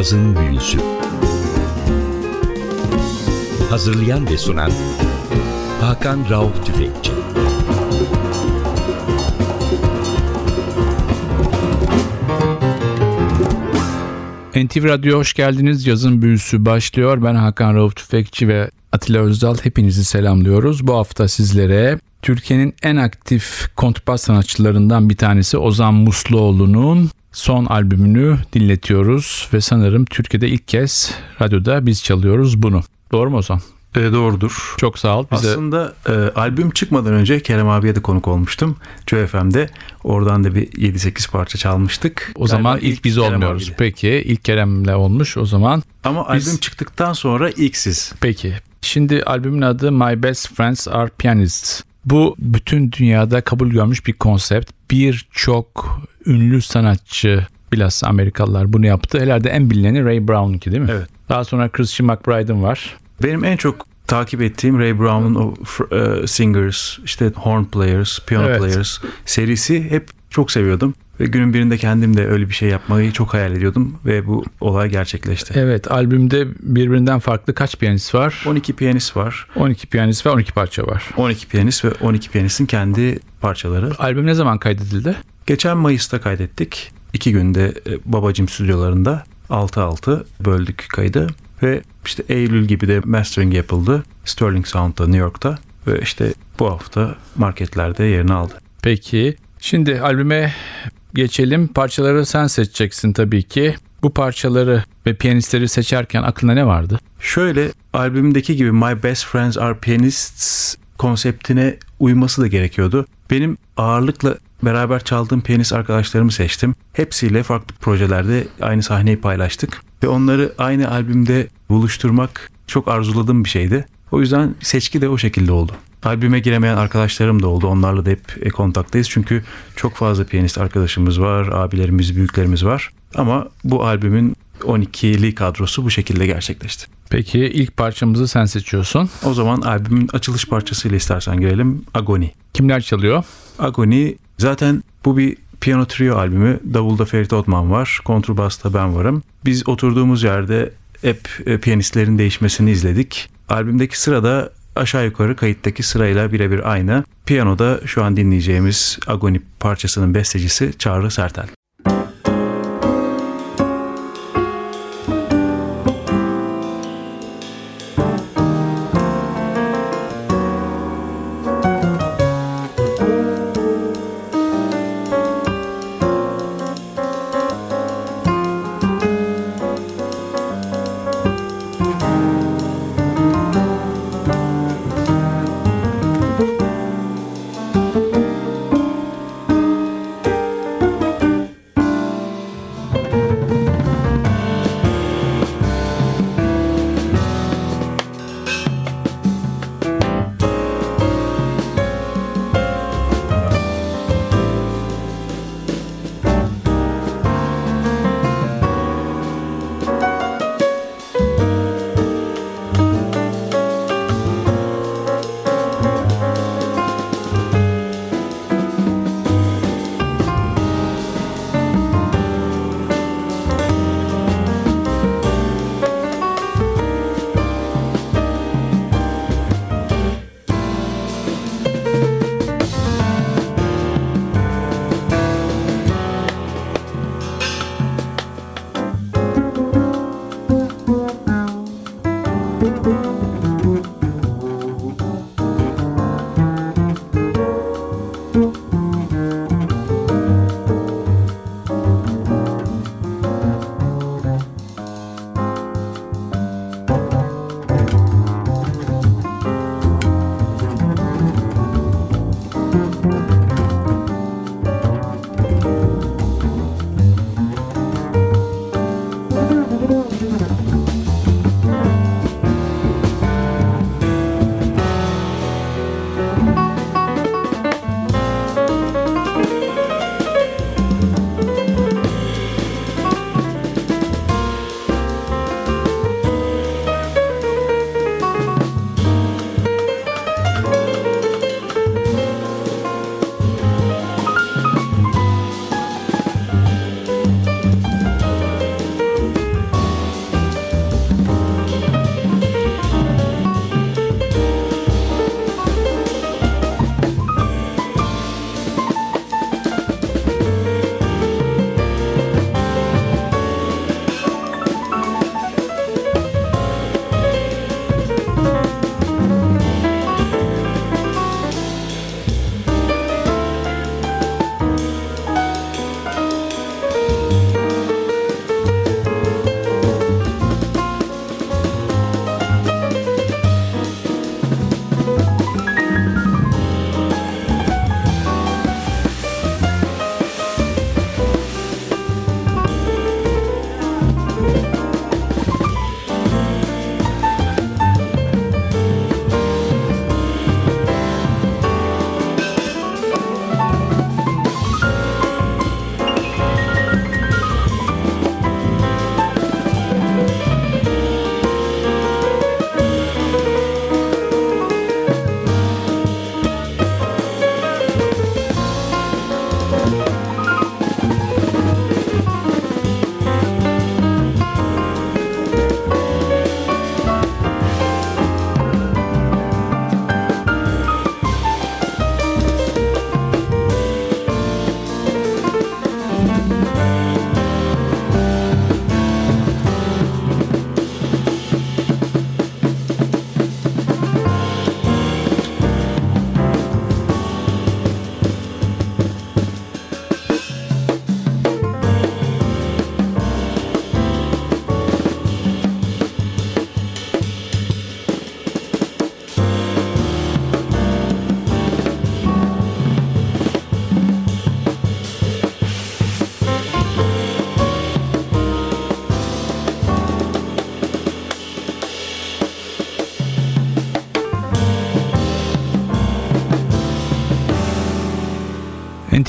Cazın Büyüsü Hazırlayan ve sunan Hakan Rauf Tüfekçi NTV Radyo hoş geldiniz. Yazın büyüsü başlıyor. Ben Hakan Rauf Tüfekçi ve Atilla Özdal hepinizi selamlıyoruz. Bu hafta sizlere Türkiye'nin en aktif kontrbas sanatçılarından bir tanesi Ozan Musluoğlu'nun son albümünü dinletiyoruz ve sanırım Türkiye'de ilk kez radyoda biz çalıyoruz bunu. Doğru mu Ozan? E, doğrudur. Çok sağ ol. Bize... Aslında e, albüm çıkmadan önce Kerem abiye de konuk olmuştum. Joe FM'de. Oradan da bir 7-8 parça çalmıştık. O zaman ilk, ilk biz Kerem olmuyoruz. Abiyle. Peki ilk Kerem'le olmuş o zaman. Ama biz... albüm çıktıktan sonra ilk siz. Peki. Şimdi albümün adı My Best Friends Are Pianists. Bu bütün dünyada kabul görmüş bir konsept. Birçok ünlü sanatçı bilhassa Amerikalılar bunu yaptı. Herhalde en bilineni Ray Brown'unki değil mi? Evet. Daha sonra Christian McBride'ın var. Benim en çok takip ettiğim Ray Brown'un o uh, Singers, işte Horn Players, Piano evet. Players serisi hep çok seviyordum. Ve günün birinde kendim de öyle bir şey yapmayı çok hayal ediyordum ve bu olay gerçekleşti. Evet albümde birbirinden farklı kaç piyanist var? 12 piyanist var. 12 piyanist ve 12 parça var. 12 piyanist ve 12 piyanistin kendi parçaları. Albüm ne zaman kaydedildi? Geçen Mayıs'ta kaydettik. İki günde e, Babacım stüdyolarında 6-6 böldük kaydı. Ve işte Eylül gibi de mastering yapıldı. Sterling Sound'da New York'ta. Ve işte bu hafta marketlerde yerini aldı. Peki. Şimdi albüme geçelim. Parçaları sen seçeceksin tabii ki. Bu parçaları ve piyanistleri seçerken aklına ne vardı? Şöyle albümdeki gibi My Best Friends Are Pianists konseptine uyması da gerekiyordu. Benim ağırlıkla beraber çaldığım piyanist arkadaşlarımı seçtim. Hepsiyle farklı projelerde aynı sahneyi paylaştık. Ve onları aynı albümde buluşturmak çok arzuladığım bir şeydi. O yüzden seçki de o şekilde oldu. Albüme giremeyen arkadaşlarım da oldu. Onlarla da hep e, kontaktayız. Çünkü çok fazla piyanist arkadaşımız var, abilerimiz, büyüklerimiz var. Ama bu albümün 12'li kadrosu bu şekilde gerçekleşti. Peki ilk parçamızı sen seçiyorsun. O zaman albümün açılış parçasıyla istersen girelim. Agony. Kimler çalıyor? Agony zaten bu bir piyano trio albümü. Davulda Ferit Otman var. Kontrbasta ben varım. Biz oturduğumuz yerde hep e, piyanistlerin değişmesini izledik. Albümdeki sırada aşağı yukarı kayıttaki sırayla birebir aynı. Piyanoda şu an dinleyeceğimiz Agoni parçasının bestecisi Çağrı Sertel.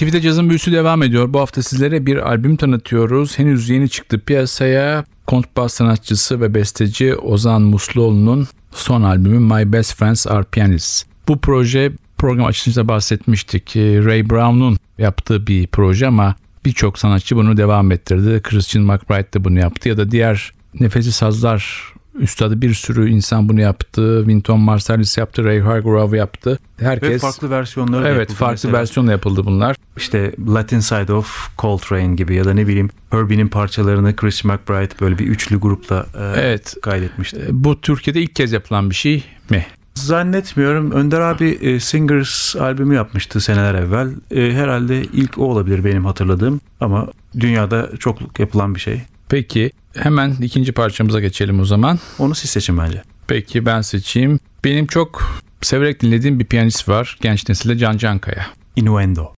NTV'de cazın büyüsü devam ediyor. Bu hafta sizlere bir albüm tanıtıyoruz. Henüz yeni çıktı piyasaya. Kontrbas sanatçısı ve besteci Ozan Musluoğlu'nun son albümü My Best Friends Are Pianists. Bu proje program açılışında bahsetmiştik. Ray Brown'un yaptığı bir proje ama birçok sanatçı bunu devam ettirdi. Christian McBride de bunu yaptı ya da diğer nefesi sazlar üstadı bir sürü insan bunu yaptı. Wynton Marsalis yaptı, Ray Hargrove yaptı. Herkes Ve farklı versiyonları Evet, yapıldı farklı mesela. versiyonla yapıldı bunlar. İşte Latin Side of Coltrane gibi ya da ne bileyim Herbie'nin parçalarını Chris McBride böyle bir üçlü grupla e, Evet. kaydetmişti. E, Bu Türkiye'de ilk kez yapılan bir şey mi? Zannetmiyorum. Önder abi e, Singers albümü yapmıştı seneler evvel. E, herhalde ilk o olabilir benim hatırladığım. Ama dünyada çokluk yapılan bir şey. Peki hemen ikinci parçamıza geçelim o zaman. Onu siz seçin bence. Peki ben seçeyim. Benim çok severek dinlediğim bir piyanist var. Genç nesilde Can Cankaya. Innuendo.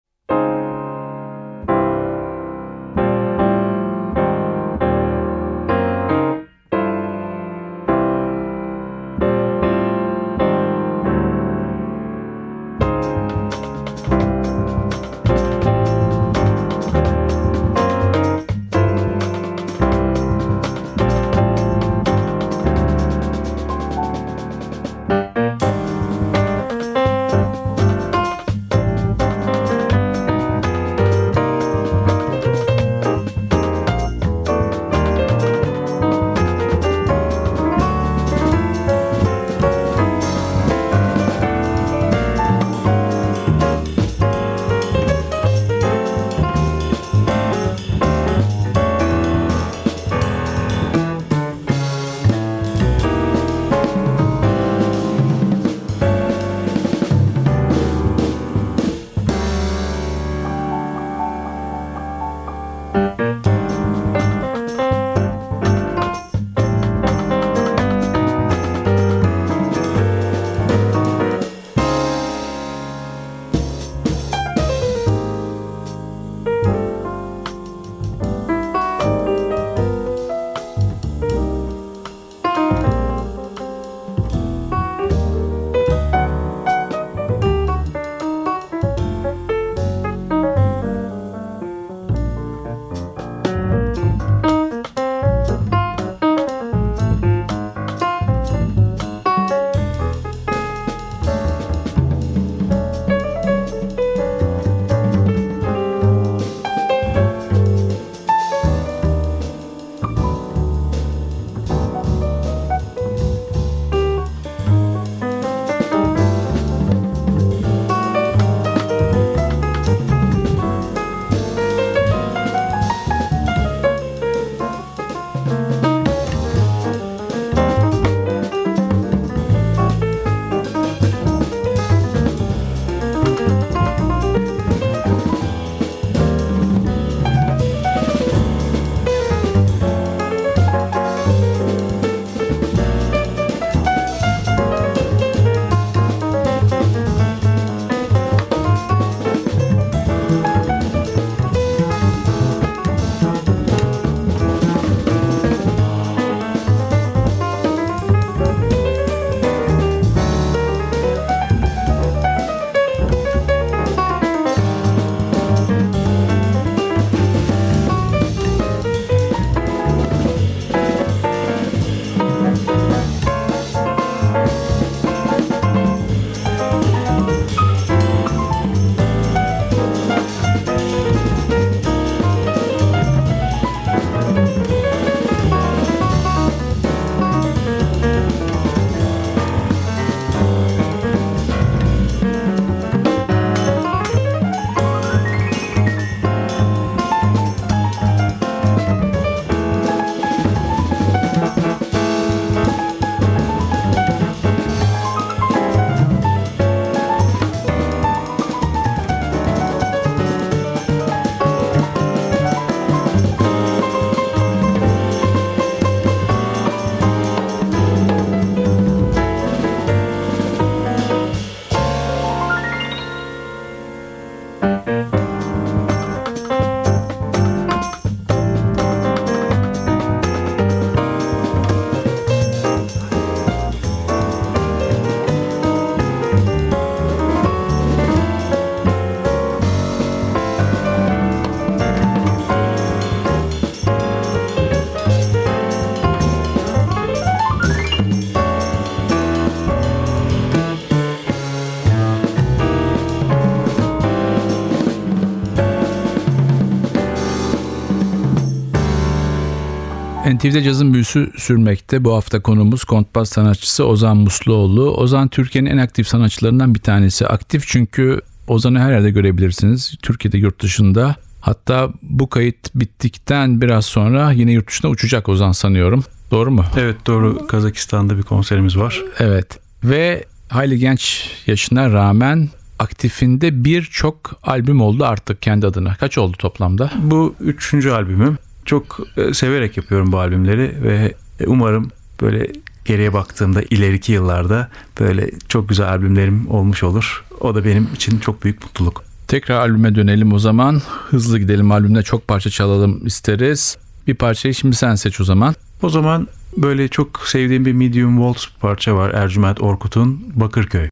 NTV'de cazın büyüsü sürmekte. Bu hafta konumuz kontbas sanatçısı Ozan Musluoğlu. Ozan Türkiye'nin en aktif sanatçılarından bir tanesi. Aktif çünkü Ozan'ı her yerde görebilirsiniz. Türkiye'de, yurt dışında. Hatta bu kayıt bittikten biraz sonra yine yurt dışına uçacak Ozan sanıyorum. Doğru mu? Evet doğru Kazakistan'da bir konserimiz var. Evet. Ve hayli genç yaşına rağmen aktifinde birçok albüm oldu artık kendi adına. Kaç oldu toplamda? Bu üçüncü albümüm. Çok e, severek yapıyorum bu albümleri ve e, umarım böyle geriye baktığımda ileriki yıllarda böyle çok güzel albümlerim olmuş olur. O da benim için çok büyük mutluluk. Tekrar albüme dönelim o zaman. Hızlı gidelim albümde çok parça çalalım isteriz. Bir parçayı şimdi sen seç o zaman. O zaman böyle çok sevdiğim bir medium waltz parça var Ercüment Orkut'un Bakırköy.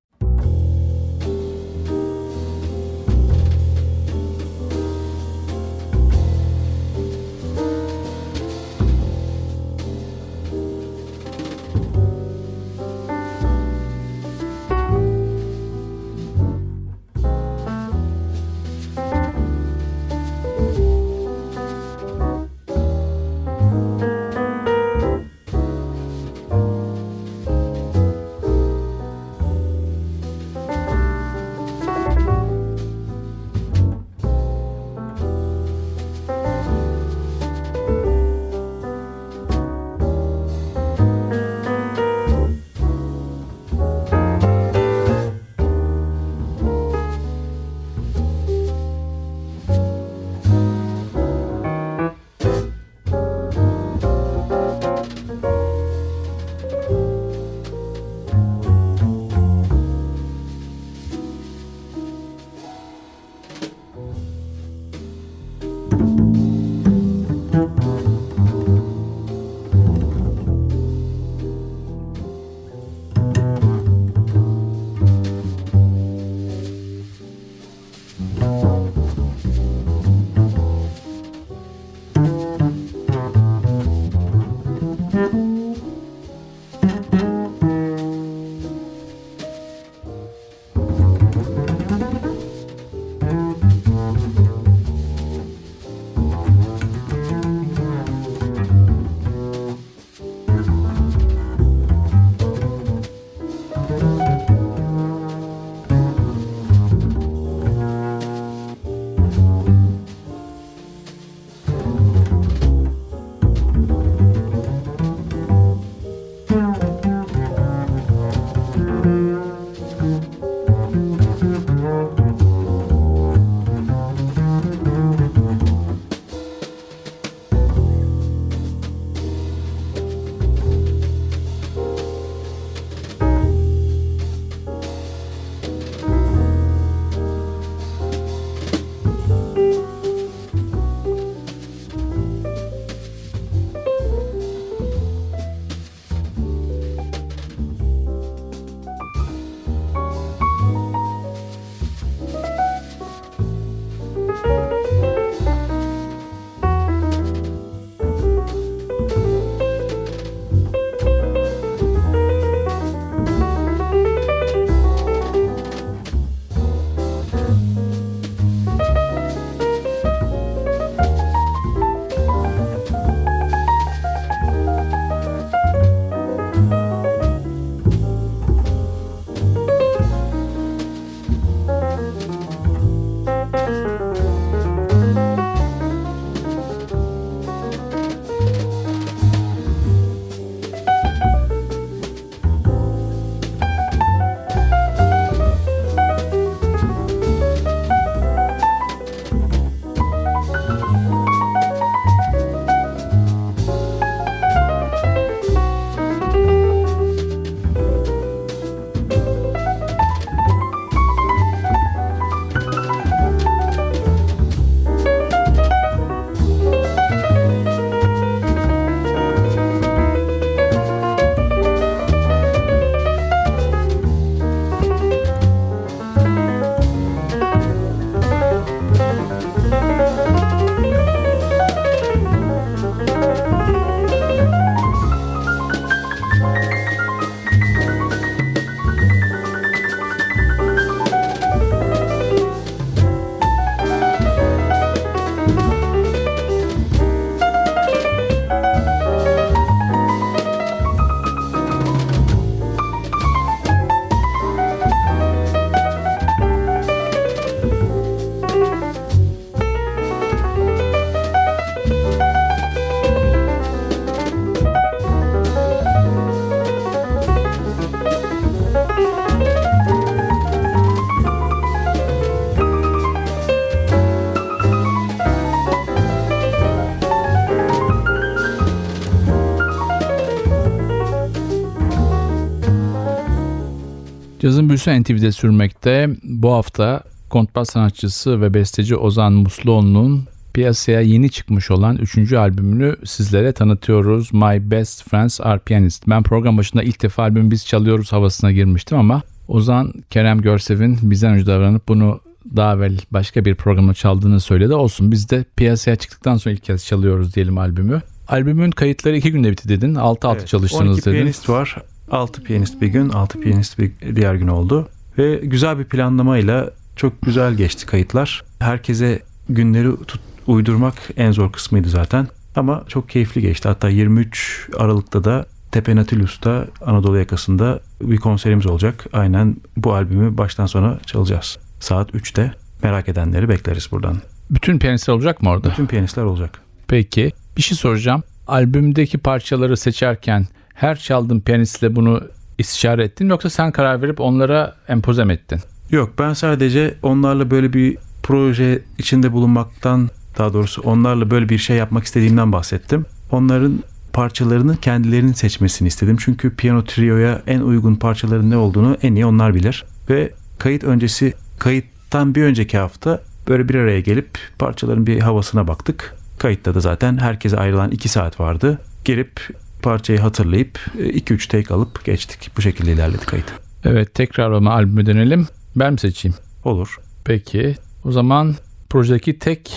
Cazın büyüsü NTV'de sürmekte. Bu hafta kontrbas sanatçısı ve besteci Ozan Musluoğlu'nun piyasaya yeni çıkmış olan 3. albümünü sizlere tanıtıyoruz. My Best Friends Are Pianist. Ben program başında ilk defa albümü biz çalıyoruz havasına girmiştim ama Ozan Kerem Görsev'in bizden önce davranıp bunu daha evvel başka bir programda çaldığını söyledi. Olsun biz de piyasaya çıktıktan sonra ilk kez çalıyoruz diyelim albümü. Albümün kayıtları iki günde bitti dedin. 6-6 evet, çalıştınız 12 dedin. piyanist var. 6 piyanist bir gün, 6 piyanist bir diğer gün oldu. Ve güzel bir planlamayla çok güzel geçti kayıtlar. Herkese günleri tut, uydurmak en zor kısmıydı zaten. Ama çok keyifli geçti. Hatta 23 Aralık'ta da Tepe Nautilus'ta Anadolu yakasında bir konserimiz olacak. Aynen bu albümü baştan sona çalacağız. Saat 3'te merak edenleri bekleriz buradan. Bütün piyanistler olacak mı orada? Bütün piyanistler olacak. Peki bir şey soracağım. Albümdeki parçaları seçerken her çaldığın piyanistle bunu istişare ettin yoksa sen karar verip onlara empoze mi ettin? Yok ben sadece onlarla böyle bir proje içinde bulunmaktan daha doğrusu onlarla böyle bir şey yapmak istediğimden bahsettim. Onların parçalarını kendilerinin seçmesini istedim. Çünkü piyano trio'ya en uygun parçaların ne olduğunu en iyi onlar bilir. Ve kayıt öncesi, kayıttan bir önceki hafta böyle bir araya gelip parçaların bir havasına baktık. Kayıtta da zaten herkese ayrılan 2 saat vardı. Girip parçayı hatırlayıp 2-3 take alıp geçtik. Bu şekilde ilerledi kayıt. Evet tekrar ama albüme dönelim. Ben mi seçeyim? Olur. Peki. O zaman projedeki tek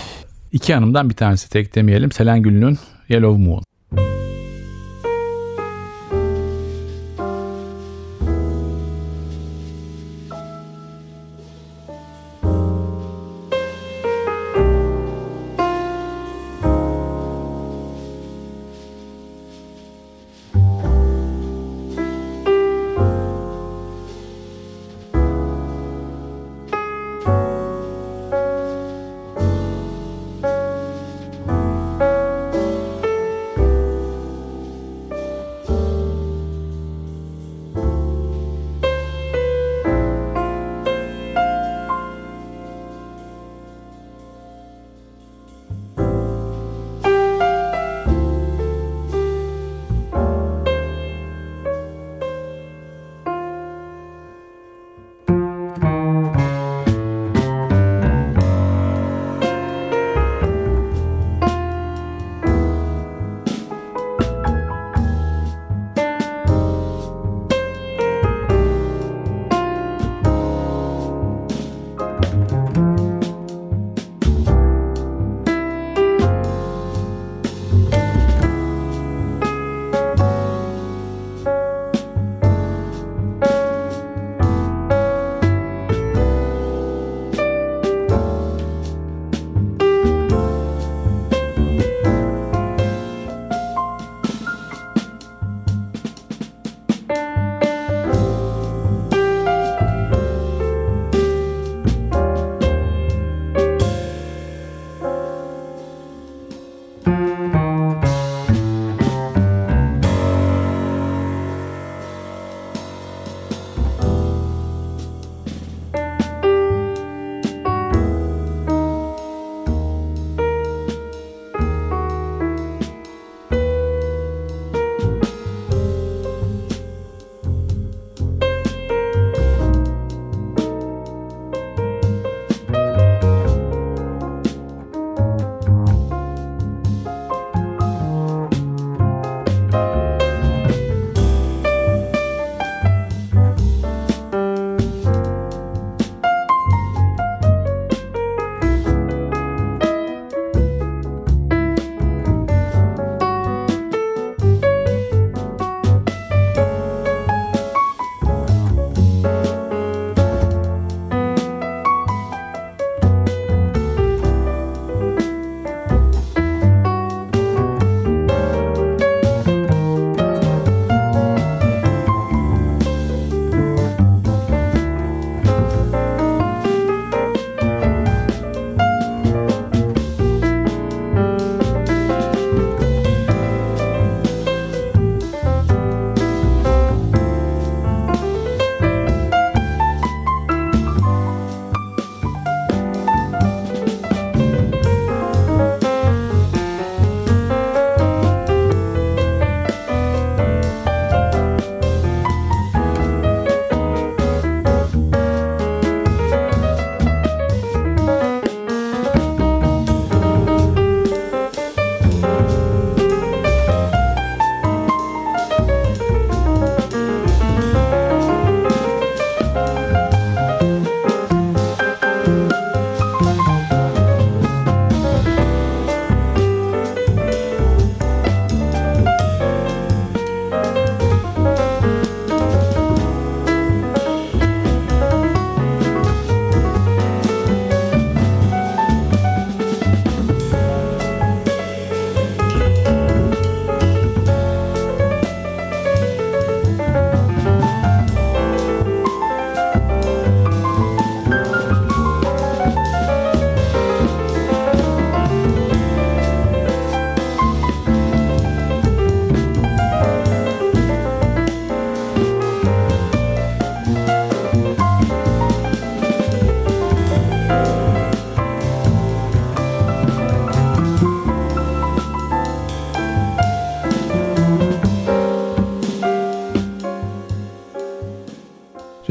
iki hanımdan bir tanesi tek demeyelim. Selen Gül'ün Yellow Moon.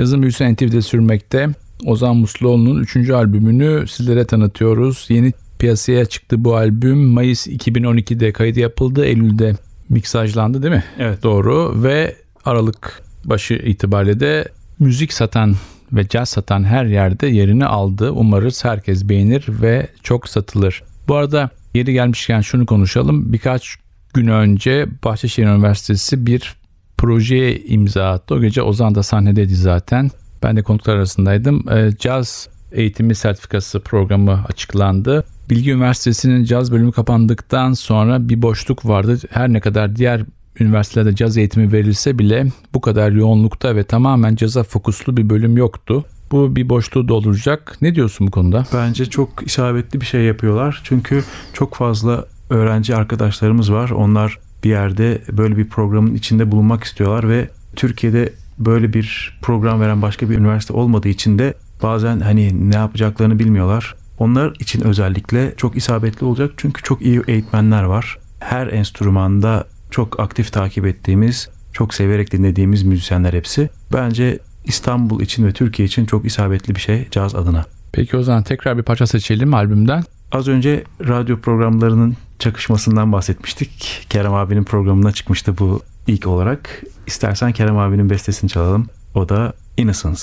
Cazın büyüsü NTV'de sürmekte. Ozan Musluoğlu'nun 3. albümünü sizlere tanıtıyoruz. Yeni piyasaya çıktı bu albüm. Mayıs 2012'de kaydı yapıldı. Eylül'de miksajlandı değil mi? Evet. Doğru ve Aralık başı itibariyle de müzik satan ve caz satan her yerde yerini aldı. Umarız herkes beğenir ve çok satılır. Bu arada yeri gelmişken şunu konuşalım. Birkaç gün önce Bahçeşehir Üniversitesi bir projeye imza attı. O gece Ozan da sahnedeydi zaten. Ben de konuklar arasındaydım. E, caz eğitimi sertifikası programı açıklandı. Bilgi Üniversitesi'nin caz bölümü kapandıktan sonra bir boşluk vardı. Her ne kadar diğer üniversitelerde caz eğitimi verilse bile bu kadar yoğunlukta ve tamamen caza fokuslu bir bölüm yoktu. Bu bir boşluğu dolduracak. Ne diyorsun bu konuda? Bence çok isabetli bir şey yapıyorlar. Çünkü çok fazla öğrenci arkadaşlarımız var. Onlar bir yerde böyle bir programın içinde bulunmak istiyorlar ve Türkiye'de böyle bir program veren başka bir üniversite olmadığı için de bazen hani ne yapacaklarını bilmiyorlar. Onlar için özellikle çok isabetli olacak çünkü çok iyi eğitmenler var. Her enstrümanda çok aktif takip ettiğimiz, çok severek dinlediğimiz müzisyenler hepsi. Bence İstanbul için ve Türkiye için çok isabetli bir şey caz adına. Peki o zaman tekrar bir parça seçelim albümden. Az önce radyo programlarının çakışmasından bahsetmiştik. Kerem abinin programına çıkmıştı bu ilk olarak. İstersen Kerem abinin bestesini çalalım. O da Innocence.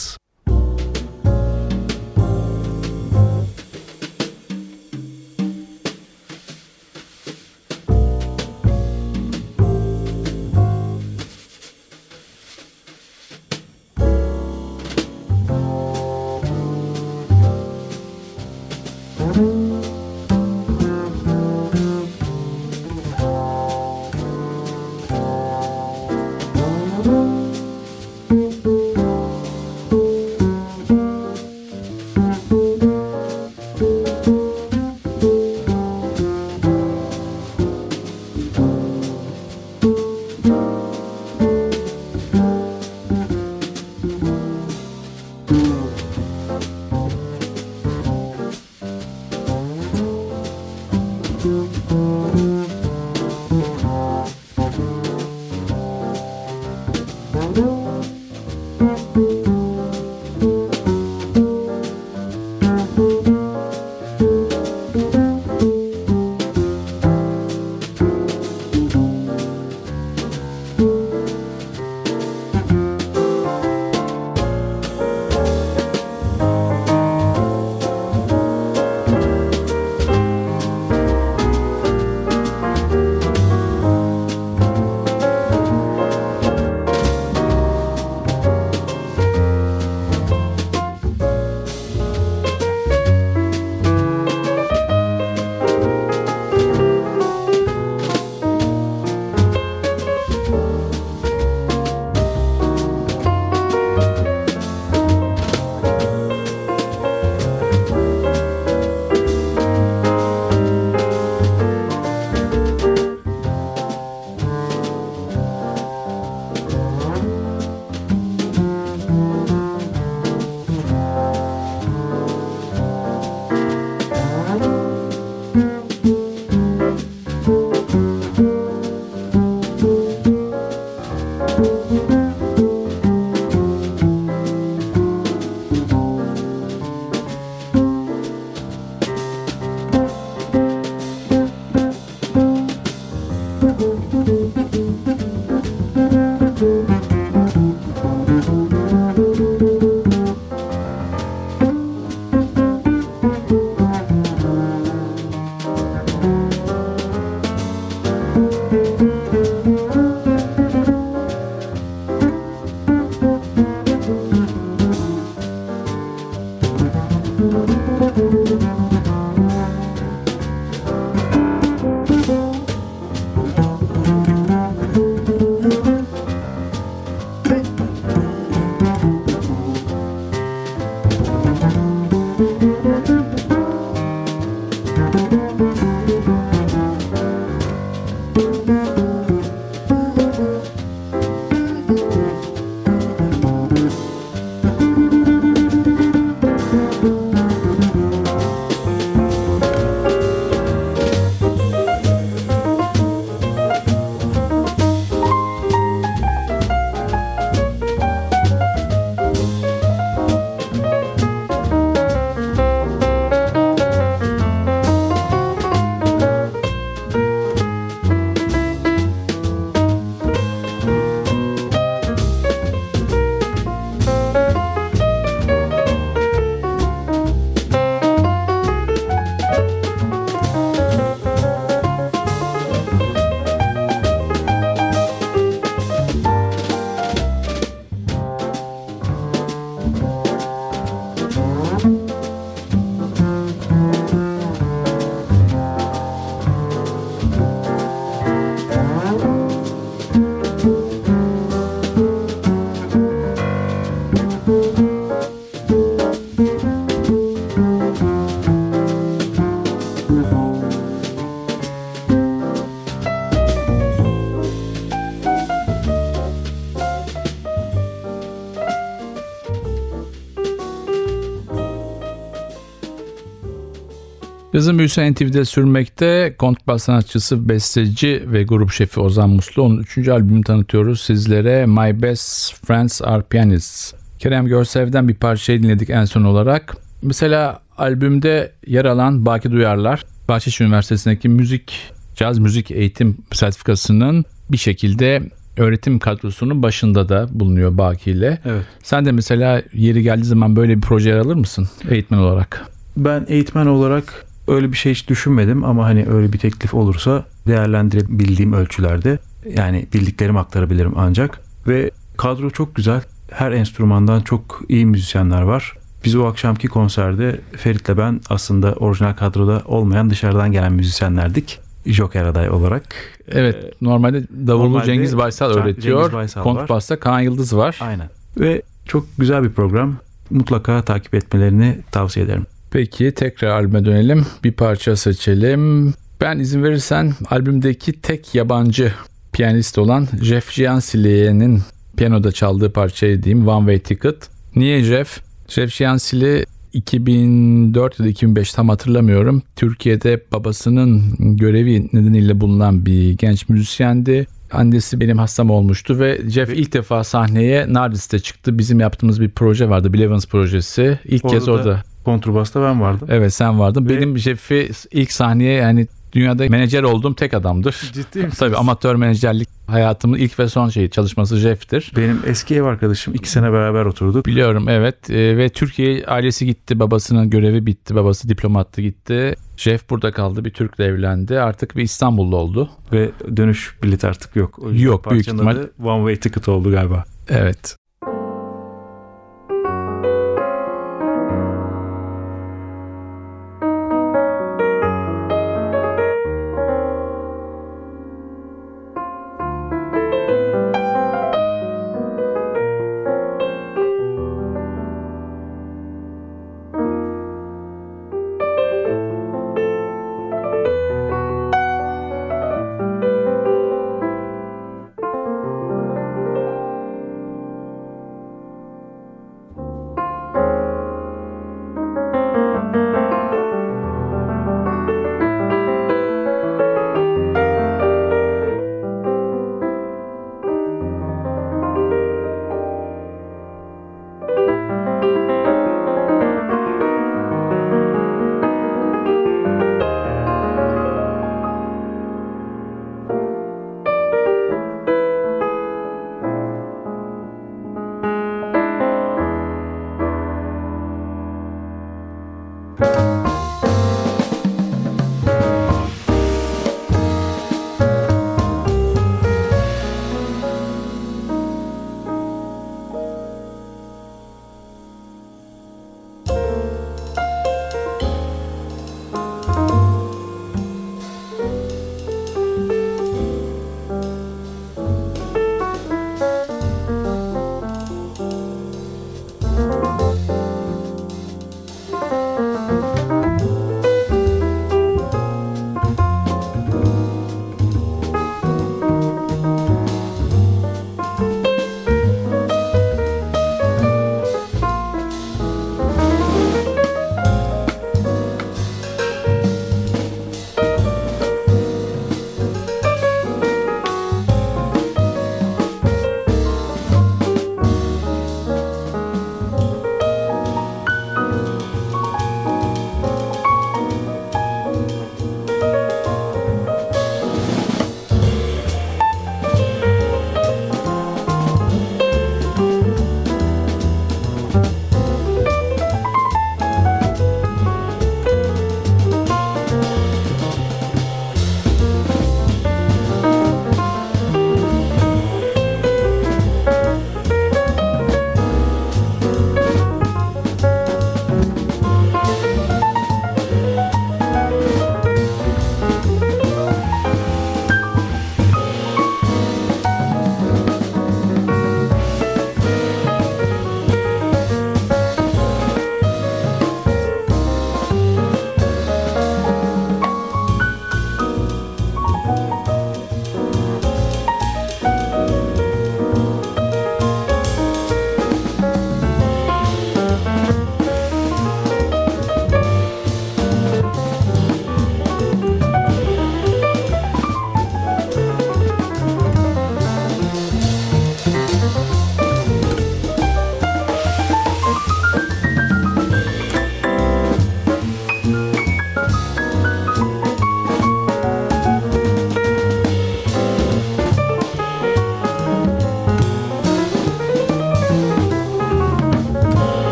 Yazın büyüsü NTV'de sürmekte. Kontrbas sanatçısı, besteci ve grup şefi Ozan Muslu. Onun üçüncü albümünü tanıtıyoruz sizlere. My Best Friends Are Pianists. Kerem Görsev'den bir parçayı dinledik en son olarak. Mesela albümde yer alan Baki Duyarlar, Bahçeşehir Üniversitesi'ndeki müzik, caz müzik eğitim sertifikasının bir şekilde öğretim kadrosunun başında da bulunuyor Baki ile. Evet. Sen de mesela yeri geldiği zaman böyle bir proje yer alır mısın eğitmen olarak? Ben eğitmen olarak öyle bir şey hiç düşünmedim ama hani öyle bir teklif olursa değerlendirebildiğim ölçülerde yani bildiklerimi aktarabilirim ancak ve kadro çok güzel. Her enstrümandan çok iyi müzisyenler var. Biz o akşamki konserde Ferit'le ben aslında orijinal kadroda olmayan dışarıdan gelen müzisyenlerdik. Joker aday olarak. Evet normalde davulu normalde Cengiz Baysal Cengiz öğretiyor. Baysal var. Kontrbasta Kaan Yıldız var. Aynen. Ve çok güzel bir program. Mutlaka takip etmelerini tavsiye ederim. Peki tekrar albüme dönelim. Bir parça seçelim. Ben izin verirsen albümdeki tek yabancı piyanist olan Jeff Giancili'nin piyanoda çaldığı parçayı diyeyim. One Way Ticket. Niye Jeff? Jeff Giancili 2004 ya da 2005 tam hatırlamıyorum. Türkiye'de babasının görevi nedeniyle bulunan bir genç müzisyendi. Annesi benim hastam olmuştu ve Jeff ilk defa sahneye Nardis'te çıktı. Bizim yaptığımız bir proje vardı. Bill Evans projesi. İlk kez Orada da- orada. Kontrbasta ben vardım. Evet sen vardın. Ve- Benim Jeff'i ilk sahneye yani dünyada menajer olduğum tek adamdır. Ciddi misin? Tabii amatör menajerlik hayatımın ilk ve son şeyi çalışması Jeff'tir. Benim eski ev arkadaşım iki sene beraber oturduk. Biliyorum evet Ee, ve Türkiye ailesi gitti babasının görevi bitti babası diplomattı gitti. Jeff burada kaldı bir Türk'le evlendi artık bir İstanbullu oldu. Ve dönüş bileti artık yok. O Yok, büyük ihtimal. One Way Ticket oldu galiba. Evet.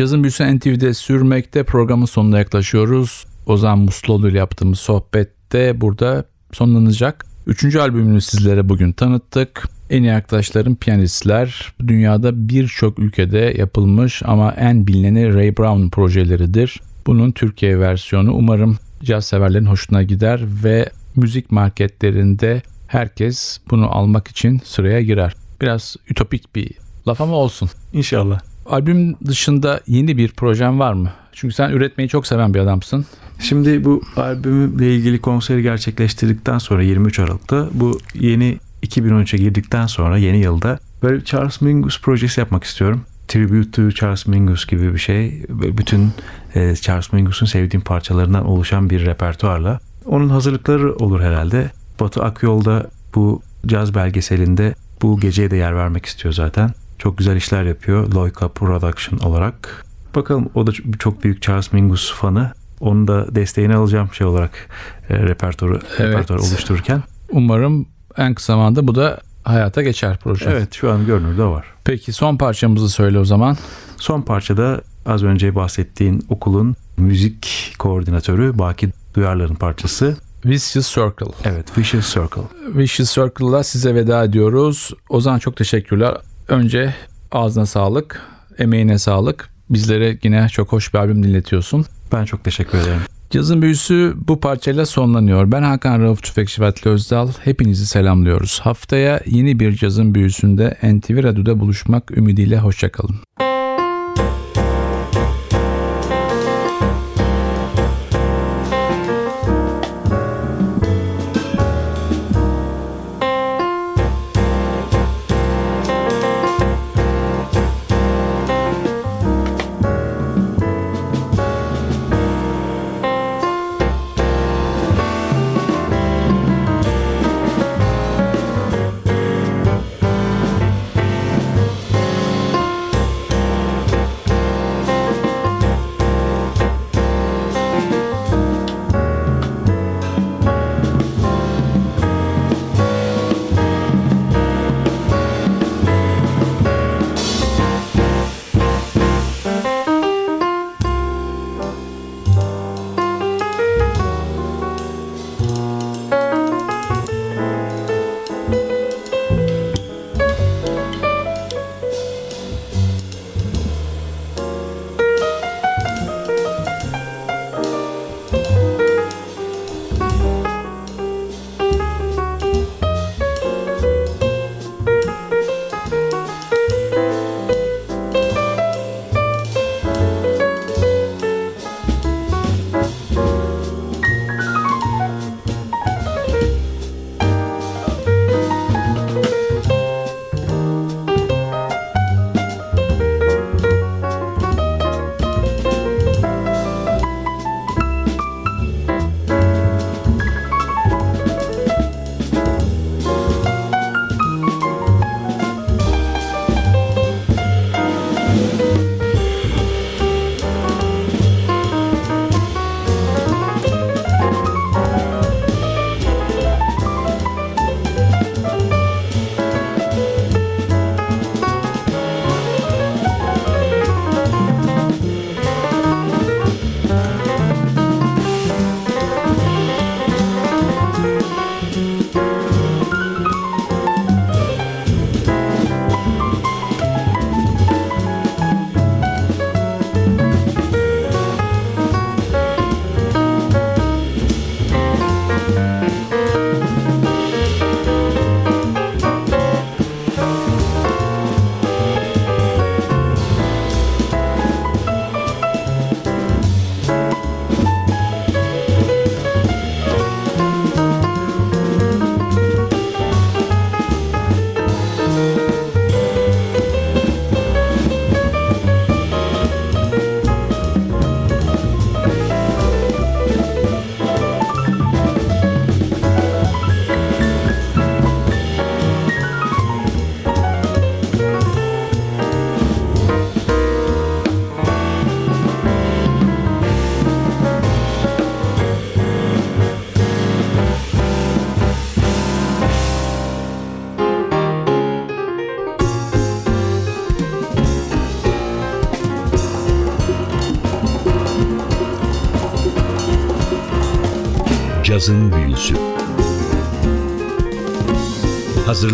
Cazın Büyüsü NTV'de sürmekte programın sonuna yaklaşıyoruz. Ozan Musluoğlu ile yaptığımız sohbet de burada sonlanacak. Üçüncü albümünü sizlere bugün tanıttık. En iyi arkadaşlarım piyanistler. Dünyada birçok ülkede yapılmış ama en bilineni Ray Brown projeleridir. Bunun Türkiye versiyonu umarım caz severlerin hoşuna gider ve müzik marketlerinde herkes bunu almak için sıraya girer. Biraz ütopik bir laf ama olsun. İnşallah. Albüm dışında yeni bir projen var mı? Çünkü sen üretmeyi çok seven bir adamsın. Şimdi bu albümle ilgili konseri gerçekleştirdikten sonra 23 Aralık'ta bu yeni 2013'e girdikten sonra yeni yılda böyle Charles Mingus projesi yapmak istiyorum. Tribute to Charles Mingus gibi bir şey. Bütün e, Charles Mingus'un sevdiğim parçalarından oluşan bir repertuarla. Onun hazırlıkları olur herhalde. Batu Akyol da bu caz belgeselinde bu geceye de yer vermek istiyor zaten. Çok güzel işler yapıyor Loika Production olarak. Bakalım o da çok büyük Charles Mingus fanı. Onun da desteğini alacağım şey olarak e, repertuarı, Evet. repertuarı oluştururken. Umarım en kısa zamanda bu da hayata geçer proje. Evet şu an görünürde var. Peki son parçamızı söyle o zaman. Son parçada az önce bahsettiğin okulun müzik koordinatörü Baki Duyarlar'ın parçası. Vicious Circle. Evet Vicious Circle. Vicious Circle'la size veda ediyoruz. Ozan çok teşekkürler. Önce ağzına sağlık, emeğine sağlık. Bizlere yine çok hoş bir albüm dinletiyorsun. Ben çok teşekkür ederim. Cazın büyüsü bu parçayla sonlanıyor. Ben Hakan Rauf Tüfekçi ve Atli Özdal. Hepinizi selamlıyoruz. Haftaya yeni bir cazın büyüsünde NTV Radyo'da buluşmak ümidiyle hoşçakalın.